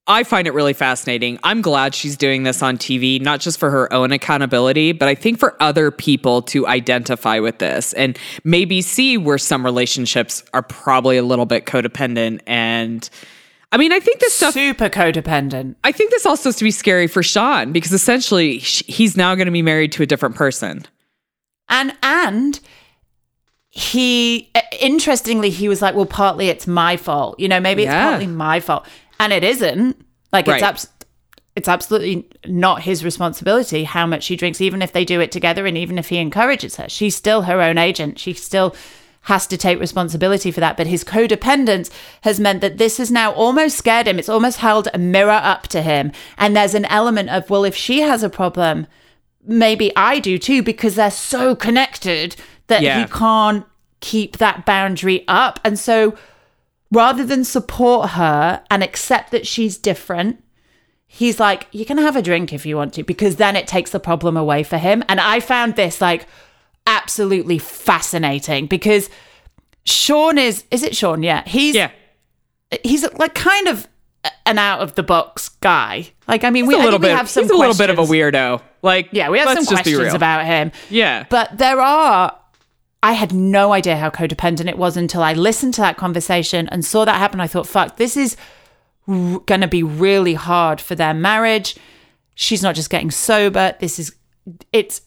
I find it really fascinating. I'm glad she's doing this on TV, not just for her own accountability, but I think for other people to identify with this and maybe see where some relationships are probably a little bit codependent. And I mean, I think this stuff Super codependent. I think this also has to be scary for Sean because essentially he's now going to be married to a different person. and and he interestingly he was like well partly it's my fault you know maybe it's Yeah. partly my fault and it isn't. Like it's abs- it's absolutely not his responsibility how much she drinks even if they do it together and even if he encourages her. She's still her own agent. She still has to take responsibility for that. But his codependence has meant that this has now almost scared him. It's almost held a mirror up to him. And there's an element of well if she has a problem maybe I do too because they're so connected that Yeah. he can't keep that boundary up. And so rather than support her and accept that she's different, he's like, you can have a drink if you want to, because then it takes the problem away for him. And I found this like absolutely fascinating because Sean is, is it Sean? Yeah. He's, Yeah. he's like kind of an out of the box guy. Like, I mean, we, a little bit. have some he's a little bit of a weirdo. Like, Yeah, we have some questions about him. Yeah. But there are, I had no idea how codependent it was until I listened to that conversation and saw that happen. I thought, fuck, this is r- going to be really hard for their marriage. She's not just getting sober. This is, it's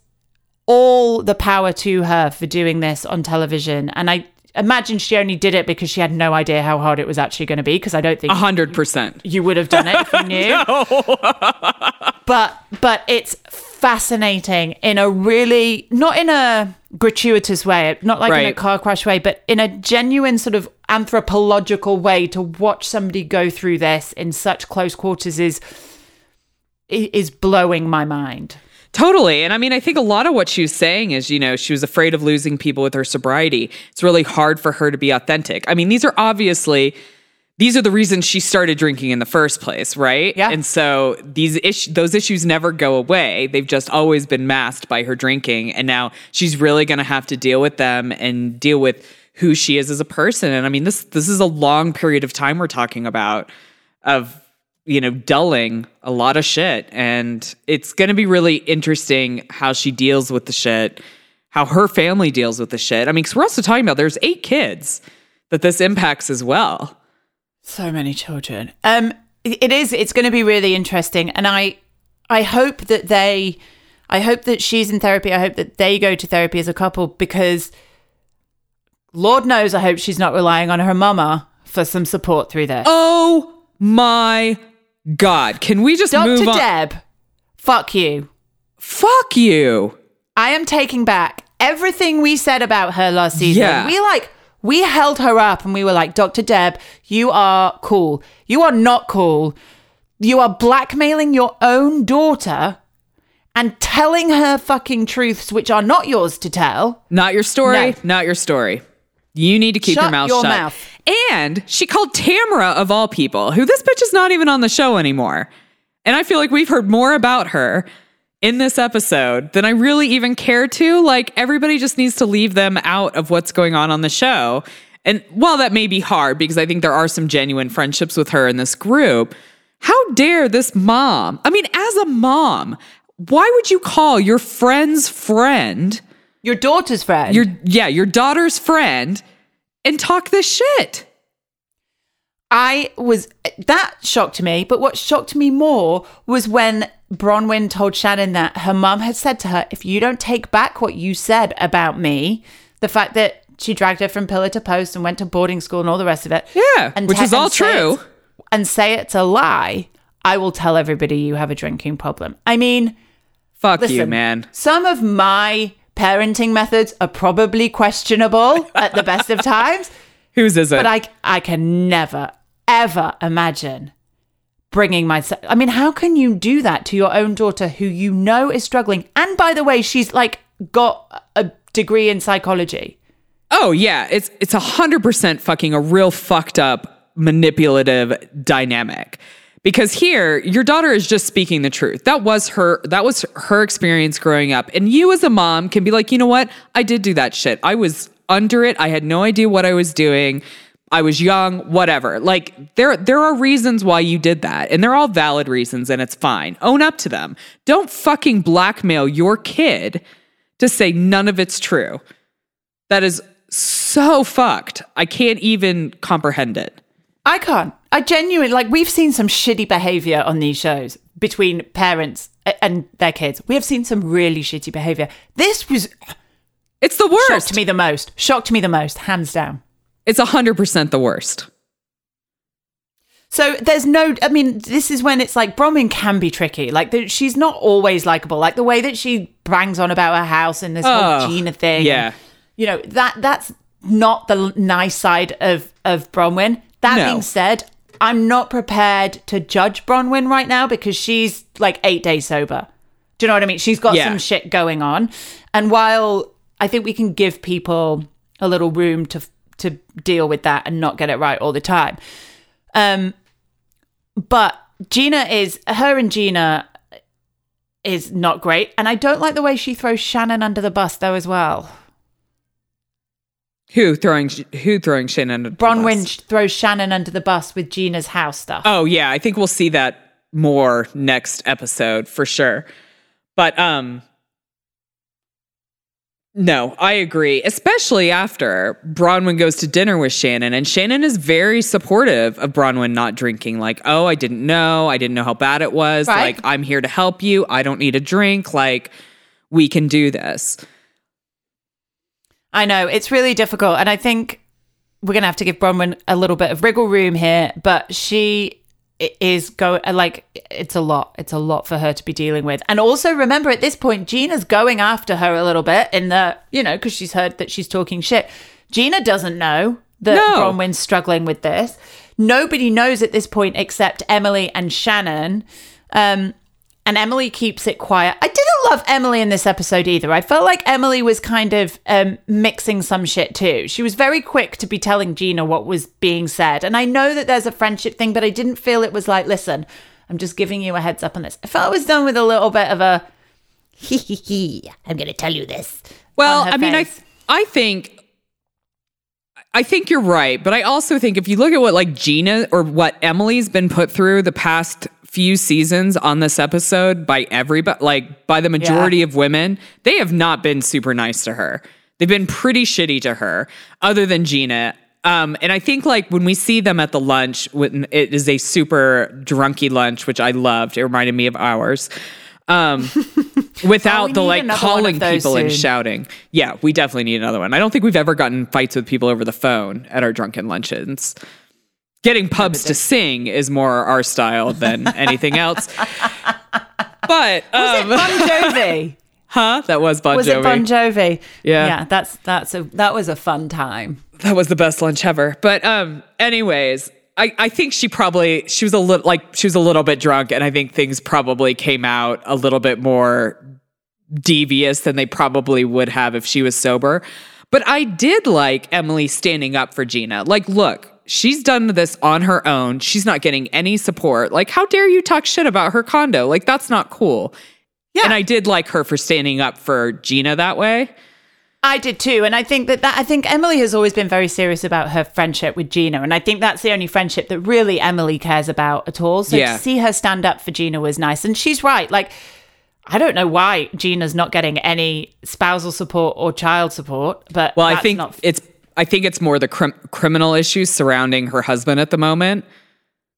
all the power to her for doing this on television. And I imagine she only did it because she had no idea how hard it was actually going to be. Because I don't think A hundred percent. you would have done it if you knew. but but it's fascinating in a really not in a gratuitous way, not like in a car crash way, but in a genuine sort of anthropological way to watch somebody go through this in such close quarters is is blowing my mind. Totally. And I mean, I think a lot of what she was saying is, you know, she was afraid of losing people with her sobriety. It's really hard for her to be authentic. I mean, these are obviously these are the reasons she started drinking in the first place, right? Yeah. And so these issues those issues never go away. They've just always been masked by her drinking and now she's really going to have to deal with them and deal with who she is as a person. And I mean, this this is a long period of time we're talking about of you know, dulling a lot of shit. And it's going to be really interesting how she deals with the shit, how her family deals with the shit. I mean, because we're also talking about there's eight kids that this impacts as well. So many children. Um, it is. It's going to be really interesting, and I, I hope that they, I hope that she's in therapy. I hope that they go to therapy as a couple because, Lord knows, I hope she's not relying on her mama for some support through this. Oh my God. Can we just Dr. move on? Deb, fuck you. Fuck you. I am taking back everything we said about her last season. Yeah. We like we held her up and we were like, Dr. Deb, you are cool. You are not cool. You are blackmailing your own daughter and telling her fucking truths which are not yours to tell. Not your story. No. Not your story. You need to keep your Shut mouth your shut. mouth. And she called Tamra of all people, who this bitch is not even on the show anymore. And I feel like we've heard more about her in this episode than I really even care to. Like everybody just needs to leave them out of what's going on on the show. And while that may be hard because I think there are some genuine friendships with her in this group, how dare this mom? I mean, as a mom, why would you call your friend's friend? Your daughter's friend. your yeah, your daughter's friend and talk this shit. I was that shocked me, but what shocked me more was when Braunwyn told Shannon that her mum had said to her, "If you don't take back what you said about me, the fact that she dragged her from pillar to post and went to boarding school and all the rest of it, Yeah, and which te- is all true. it's- and say it's a lie, I will tell everybody you have a drinking problem." I mean, Fuck listen, you, man. Some of my parenting methods are probably questionable at the best of times. Whose is it? But I, I can never, ever imagine bringing myself. I mean, how can you do that to your own daughter who you know is struggling? And by the way, she's like got a degree in psychology. Oh yeah, it's it's a hundred percent fucking a real fucked up manipulative dynamic. Because here, your daughter is just speaking the truth. That was her that was her experience growing up. And you as a mom can be like, you know what? I did do that shit. I was under it. I had no idea what I was doing. I was young, whatever. Like there there are reasons why you did that, and they're all valid reasons and it's fine. Own up to them. Don't fucking blackmail your kid to say none of it's true. That is so fucked. I can't even comprehend it. I can't. I genuinely like we've seen some shitty behavior on these shows between parents and their kids. We have seen some really shitty behavior. This was It's the worst. shocked me the most. Shocked me the most, hands down. It's 100% the worst. So there's no, I mean, this is when it's like Braunwyn can be tricky. Like the, she's not always likable. Like the way that she bangs on about her house and this Oh, whole Gina thing. yeah. and, you know that that's not the nice side of of Braunwyn. That No. being said, I'm not prepared to judge Braunwyn right now because she's like eight days sober. Do you know what I mean? She's got Yeah. some shit going on, and while I think we can give people a little room to to deal with that and not get it right all the time, um, but Gina is her and Gina is not great, and I don't like the way she throws Shannon under the bus though as well. Who throwing who throwing Shannon? under the Braunwyn sh- throws Shannon under the bus with Gina's house stuff. Oh yeah, I think we'll see that more next episode for sure. But um no, I agree, especially after Braunwyn goes to dinner with Shannon and Shannon is very supportive of Braunwyn not drinking like, "Oh, I didn't know. I didn't know how bad it was. Right. Like, I'm here to help you. I don't need a drink. Like, we can do this." I know it's really difficult, and I think we're gonna have to give Braunwyn a little bit of wriggle room here. But she i- is go like it's a lot. It's a lot for her to be dealing with, and also remember at this point, Gina's going after her a little bit in the you know because she's heard that she's talking shit. Gina doesn't know that No. Braunwyn's struggling with this. Nobody knows at this point except Emily and Shannon. Um, and Emily keeps it quiet. I didn't love Emily in this episode either. I felt like Emily was kind of um, mixing some shit too. She was very quick to be telling Gina what was being said. And I know that there's a friendship thing, but I didn't feel it was like, listen, I'm just giving you a heads up on this. I felt it was done with a little bit of a hee hee hee. I'm going to tell you this. Well, I mean, I. I think I think you're right, but I also think if you look at what like Gina or what Emily's been put through the past few seasons on this episode by everybody, like by the majority of women, they have not been super nice to her. They've been pretty shitty to her, other than Gina. Um, and I think like when we see them at the lunch, when it is a super drunky lunch, which I loved. It reminded me of ours. Um, without Oh, the like another one of calling people and shouting. Yeah, we definitely need another one. I don't think we've ever gotten fights with people over the phone at our drunken luncheons. Getting pubs to sing is more our style than anything else. But um, Bon Jovi. huh? That was Bon was Jovi. it Bon Jovi? Yeah. Yeah, that's that's a that was a fun time. that was the best lunch ever. But um, anyways, I, I think she probably she was a little like she was a little bit drunk, and I think things probably came out a little bit more devious than they probably would have if she was sober. But I did like Emily standing up for Gina. Like, look, she's done this on her own. She's not getting any support. Like, how dare you talk shit about her condo? Like, that's not cool. Yeah. And I did like her for standing up for Gina that way. I did too, and I think that, that I think Emily has always been very serious about her friendship with Gina, and I think that's the only friendship that really Emily cares about at all. So Yeah. to see her stand up for Gina was nice, and she's right. Like, I don't know why Gina's not getting any spousal support or child support, but Well, I think not, it's I think it's more the crim- criminal issues surrounding her husband at the moment.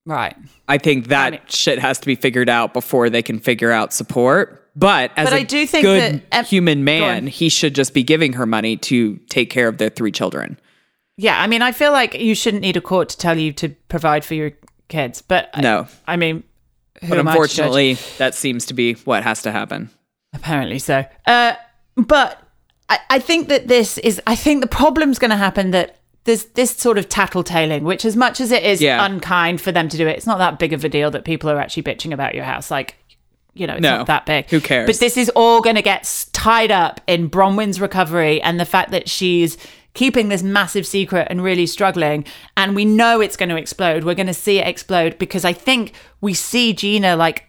right. I think that mean- shit has to be figured out before they can figure out support. But as But a I do think good that human man, he should just be giving her money to take care of their three children. Yeah, I mean, I feel like you shouldn't need a court to tell you to provide for your kids, but No. I, mean, But I to judge? unfortunately, that seems to be what has to happen. Apparently so. Uh, but I, I think that this is, I think the problem's going to happen that there's this sort of tattletaling, which as much as it is Yeah. unkind for them to do it, it's not that big of a deal that people are actually bitching about your house. Like, you know, it's No. not that big. Who cares? But this is all going to get tied up in Braunwyn's recovery and the fact that she's keeping this massive secret and really struggling. And we know it's going to explode. We're going to see it explode because I think we see Gina like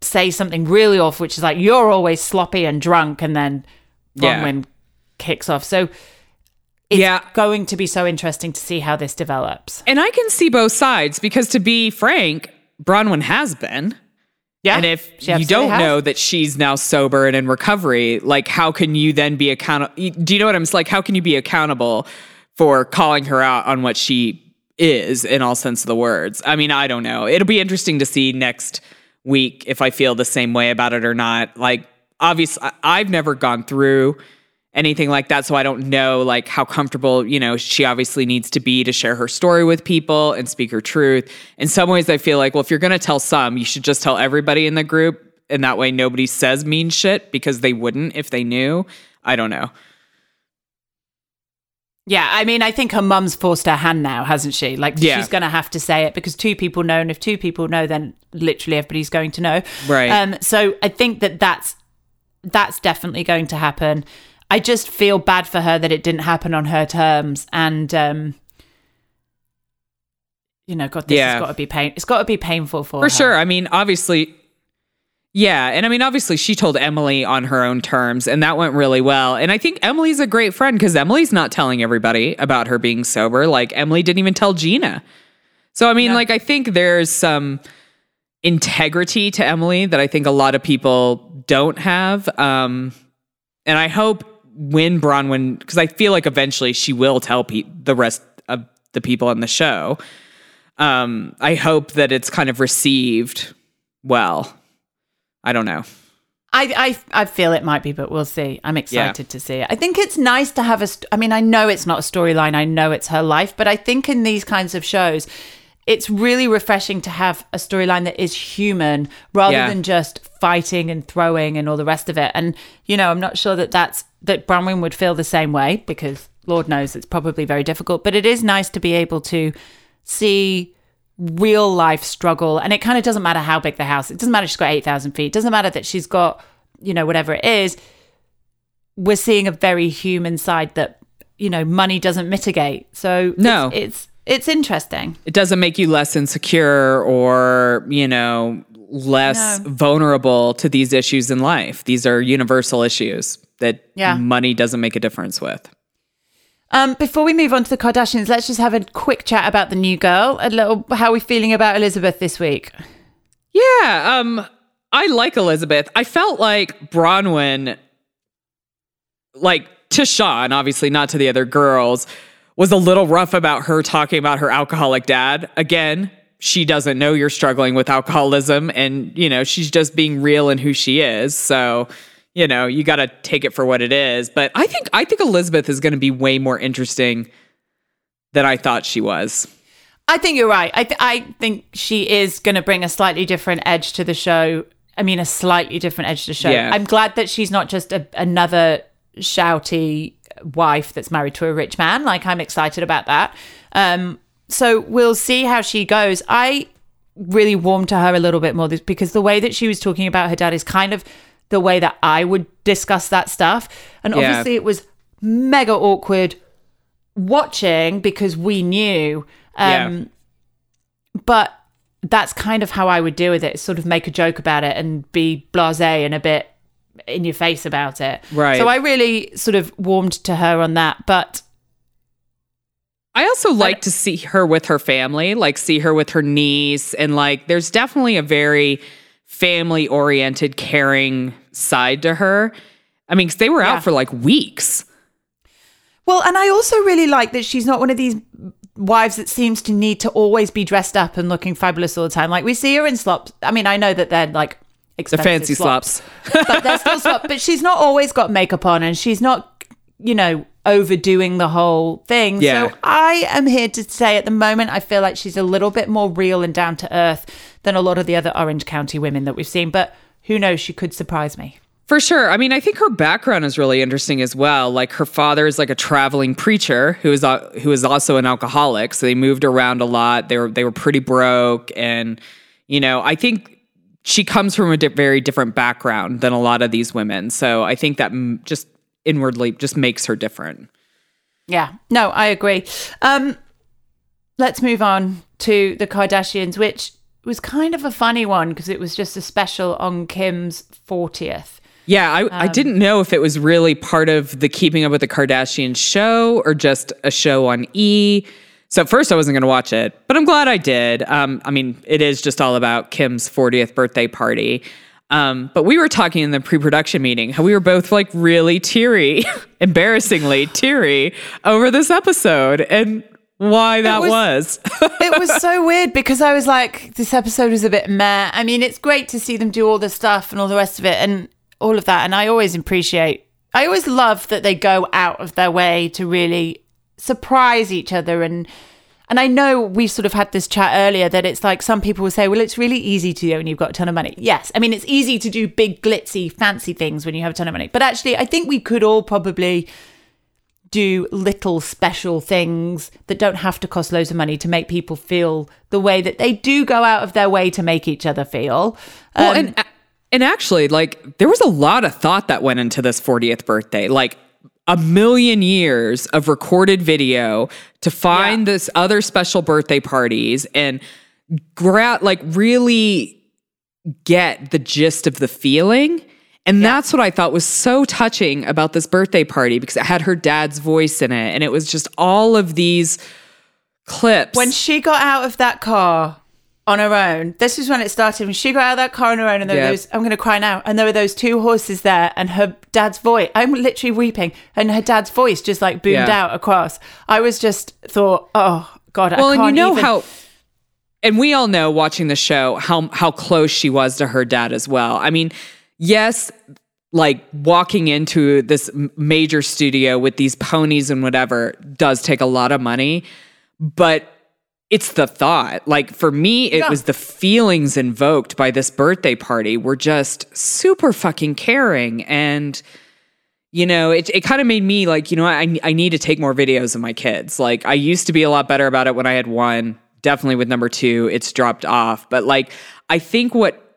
say something really off, which is like, you're always sloppy and drunk. And then Yeah. Kicks off. So it's Yeah. going to be so interesting to see how this develops. And I can see both sides because to be frank, Braunwyn has been. Yeah. And if you don't has. know that she's now sober and in recovery, like how can you then be accountable? Do you know what I'm like? How can you be accountable for calling her out on what she is in all sense of the words? I mean, I don't know. It'll be interesting to see next week if I feel the same way about it or not. Like, obviously, I've never gone through anything like that so i don't know like how comfortable you know she obviously needs to be to share her story with people and speak her truth in some ways i feel like well if you're going to tell some you should just tell everybody in the group and that way nobody says mean shit because they wouldn't if they knew i don't know Yeah, I mean, I think her mum's forced her hand now, hasn't she? Like, Yeah. she's going to have to say it because two people know, and if two people know, then literally everybody's going to know. Right. Um. So I think that that's that's definitely going to happen. I just feel bad for her that it didn't happen on her terms, and um, you know, God, this Yeah. has got to be pain. It's got to be painful for for her. sure i mean obviously yeah and i mean obviously she told emily on her own terms and that went really well and i think emily's a great friend because emily's not telling everybody about her being sober like emily didn't even tell gina so i mean No. like i think there's some integrity to emily that i think a lot of people don't have um and i hope when braunwyn because i feel like eventually she will tell pe- the rest of the people on the show um, I hope that it's kind of received well. I don't know. I, I I feel it might be, but we'll see. I'm excited to see it. I think it's nice to have a. St- I mean, I know it's not a storyline. I know it's her life, but I think in these kinds of shows, it's really refreshing to have a storyline that is human rather Yeah. than just fighting and throwing and all the rest of it. And you know, I'm not sure that that's that Braunwyn would feel the same way because Lord knows it's probably very difficult. But it is nice to be able to see real life struggle and it kind of doesn't matter how big the house it doesn't matter she's got 8000 feet it doesn't matter that she's got you know whatever it is we're seeing a very human side that you know money doesn't mitigate so No. it's it's, it's interesting It doesn't make you less insecure or, you know, less No. vulnerable to these issues in life. These are universal issues that Yeah. money doesn't make a difference with. um before we move on to the kardashians let's just have a quick chat about the new girl a little how are we feeling about elizabeth this week Yeah, um I like Elizabeth. I felt like Braunwyn like to Sean, obviously not to the other girls, was a little rough about her talking about her alcoholic dad. Again, she doesn't know you're struggling with alcoholism and, you know, she's just being real in who she is. So, you know, you got to take it for what it is. But I think I think Elizabeth is going to be way more interesting than I thought she was. I think you're right. I, th- I think she is going to bring a slightly different edge to the show. I mean, a slightly different edge to the show. Yeah. I'm glad that she's not just a, another shouty wife that's married to a rich man. Like, I'm excited about that. Um, so we'll see how she goes. I really warmed to her a little bit more this, because the way that she was talking about her dad is kind of the way that I would discuss that stuff. And Yeah. obviously, it was mega awkward watching because we knew. Um, yeah. but that's kind of how I would deal with it. Sort of make a joke about it and be blasé and a bit in your face about it. Right. So I really sort of warmed to her on that. But I also like to see her with her family, like see her with her niece. And like, there's definitely a very family oriented, caring side to her. I mean, 'cause they were Yeah. out for like weeks. well, and I also really like that she's not one of these wives that seems to need to always be dressed up and looking fabulous all the time. Like we see her in slops. I mean, I know that they're like The expensive fancy slops. but they're still slop. But she's not always got makeup on, and she's not, you know, overdoing the whole thing. Yeah. So I am here to say, at the moment, I feel like she's a little bit more real and down to earth than a lot of the other Orange County women that we've seen. But who knows? She could surprise me. For sure. I mean, I think her background is really interesting as well. Like her father is like a traveling preacher who is uh, who is also an alcoholic. So they moved around a lot. They were they were pretty broke, and you know, I think she comes from a di- very different background than a lot of these women. So I think that m- just inwardly just makes her different. Yeah, no, I agree. Um, let's move on to the Kardashians, which was kind of a funny one because it was just a special on Kim's 40th. Yeah, I, I didn't know if it was really part of the Keeping Up with the Kardashians show or just a show on E. So at first I wasn't going to watch it, but I'm glad I did. Um, I mean, it is just all about Kim's 40th birthday party. Um, but we were talking in the pre-production meeting how we were both like really teary, embarrassingly teary over this episode and why that was. was. it was so weird because I was like, this episode was a bit meh. I mean, it's great to see them do all the stuff and all the rest of it and all of that. And I always appreciate, I always love that they go out of their way to really surprise each other and and I know we've sort of had this chat earlier that it's like some people will say, well, it's really easy to do when you've got a ton of money. Yes. I mean, it's easy to do big, glitzy, fancy things when you have a ton of money. But actually, I think we could all probably do little special things that don't have to cost loads of money to make people feel the way that they do go out of their way to make each other feel. Well, Um, and and actually, like there was a lot of thought that went into this 40th birthday. Like a million years of recorded video to find Yeah. this other special birthday parties and gra- like really get the gist of the feeling. And that's what I thought was so touching about this birthday party because it had her dad's voice in it and it was just all of these clips. when she got out of that car on her own, this is when it started. When she got out of that car on her own, and there Yeah. were those, I'm going to cry now, and there were those two horses there, and her dad's voice, I'm literally weeping, and her dad's voice just like boomed Yeah. out across. I was just thought, oh, God, well, I and can't and you know even. how, and we all know watching the show how how close she was to her dad as well. I mean, yes, like walking into this major studio with these ponies and whatever does take a lot of money, but it's the thought. Like for me, it Yeah. was the feelings invoked by this birthday party were just super fucking caring and you know, it, it kind of made me like, you know, I, I need to take more videos of my kids. Like, I used to be a lot better about it when I had one. Definitely with number two, it's dropped off. But like, I think what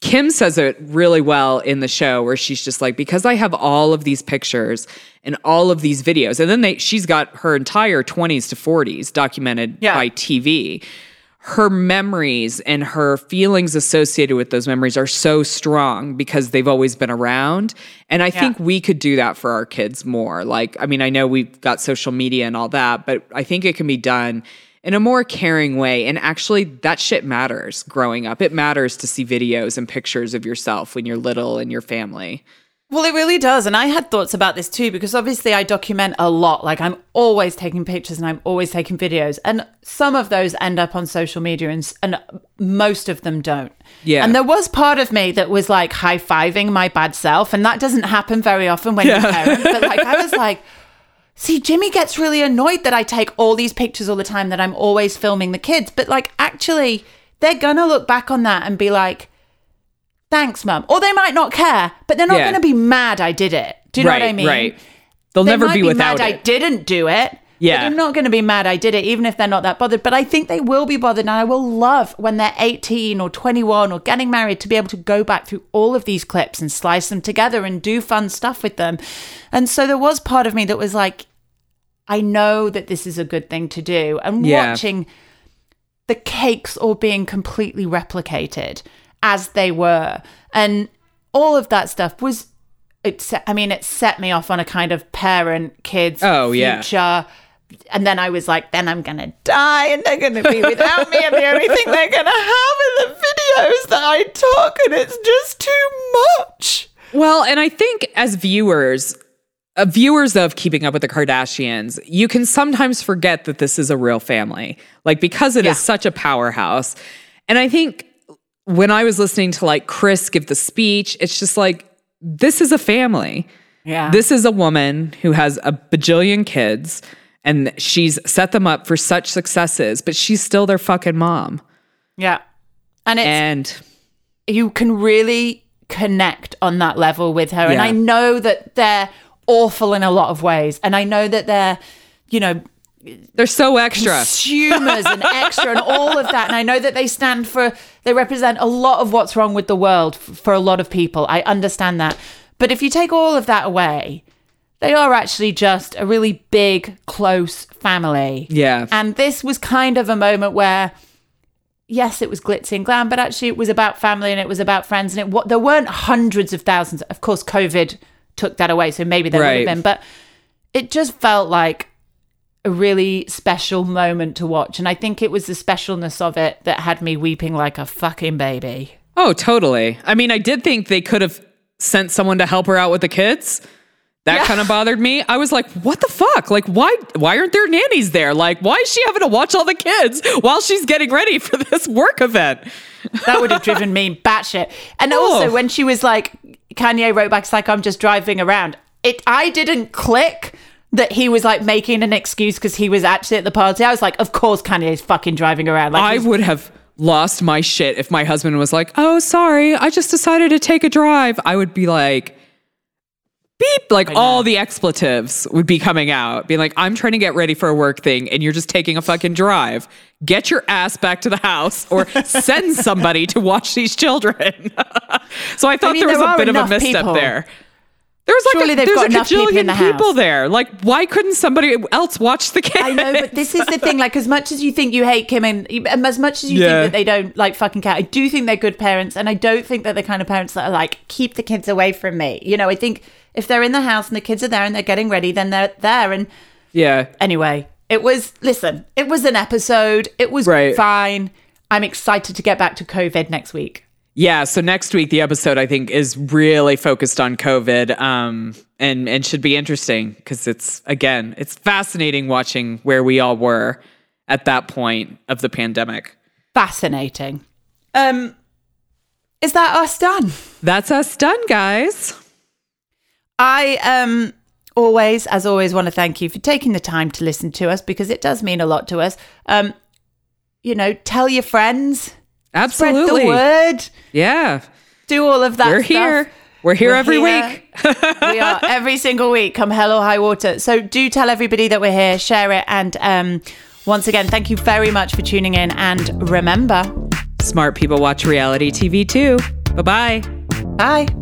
Kim says it really well in the show, where she's just like, because I have all of these pictures and all of these videos, and then they, she's got her entire 20s to 40s documented Yeah. by TV her memories and her feelings associated with those memories are so strong because they've always been around. And I think we could do that for our kids more. Like, I mean, I know we've got social media and all that, but I think it can be done in a more caring way. And actually, that shit matters growing up. It matters to see videos and pictures of yourself when you're little and your family. Well, it really does. And I had thoughts about this too, because obviously I document a lot. Like I'm always taking pictures and I'm always taking videos. And some of those end up on social media and, and most of them don't. Yeah. And there was part of me that was like high fiving my bad self. And that doesn't happen very often when you're a parent. But like I was like, see, Jimmy gets really annoyed that I take all these pictures all the time, that I'm always filming the kids. But like actually, they're going to look back on that and be like, thanks, mum. Or they might not care, but they're not Yeah. going to be mad I did it. Do you know what I mean? Right. They'll They never might be without mad I didn't do it. Yeah. But they're not going to be mad I did it, even if they're not that bothered. But I think they will be bothered, and I will love when they're 18 or 21 or getting married to be able to go back through all of these clips and slice them together and do fun stuff with them. And so there was part of me that was like, I know that this is a good thing to do. And Yeah. watching the cakes all being completely replicated as they were and all of that stuff was it set, i mean it set me off on a kind of parent kids Oh, yeah. and then i was like then i'm gonna die and they're gonna be without me and the only thing they're gonna have are the videos that i took and it's just too much Well, and I think as viewers, uh, viewers of Keeping Up with the Kardashians, you can sometimes forget that this is a real family, like because it is Yeah. such a powerhouse. And I think when I was listening to like Kris give the speech, it's just like this is a family. yeah This is a woman who has a bajillion kids and she's set them up for such successes, but she's still their fucking mom. yeah and it's And you can really connect on that level with her. And I know that they're awful in a lot of ways. And I know that they're, you know, They're so extra. consumers and extra and all of that. And I know that they stand for, they represent a lot of what's wrong with the world for a lot of people. I understand that. But if you take all of that away, they are actually just a really big, close family. Yeah. And this was kind of a moment where, yes, it was glitzy and glam, but actually it was about family and it was about friends. And it what there weren't hundreds of thousands. Of course, COVID took that away, so maybe there would Right. have been. But it just felt like a really special moment to watch. And I think it was the specialness of it that had me weeping like a fucking baby. Oh, totally. I mean, I did think they could have sent someone to help her out with the kids. That Yeah. kind of bothered me. I was like, what the fuck? Like, why why aren't there nannies there? Like, why is she having to watch all the kids while she's getting ready for this work event? That would have driven me batshit. And Oh. also when she was like, Kanye wrote back, it's like, I'm just driving around. It, I didn't click that he was like making an excuse because he was actually at the party. I was like, of course Kanye's fucking driving around. Like, I would have lost my shit if my husband was like, "Oh, sorry, I just decided to take a drive." I would be like beep like all the expletives would be coming out being like i'm trying to get ready for a work thing and you're just taking a fucking drive get your ass back to the house or send somebody to watch these children so i thought mean, there was there a bit of a misstep people. there there was like Surely a, there's a enough people the people there like why couldn't somebody else watch the kids I know, but this is the thing. Like, as much as you think you hate Kim and and as much as you Yeah. think that they don't like fucking cat, I do think they're good parents, and I don't think they're the kind of parents that are like keep the kids away from me. You know, I think if they're in the house and the kids are there and they're getting ready, then they're there. And yeah anyway, it was listen, it was an episode. It was Right. fine. I'm excited to get back to COVID next week. Yeah, so next week the episode I think is really focused on COVID, um, and and should be interesting because it's again it's fascinating watching where we all were at that point of the pandemic. Fascinating. Um, is that us done? That's us done, guys. I um always, as always, want to thank you for taking the time to listen to us because it does mean a lot to us. Um, you know, tell your friends, Absolutely, spread the word, yeah. do all of that. We're stuff. here. We're here We're every here. week. we are every single week, come hell or high water. So do tell everybody that we're here, share it, and um, once again, thank you very much for tuning in. And remember, Smart people watch reality TV too. Bye bye. bye.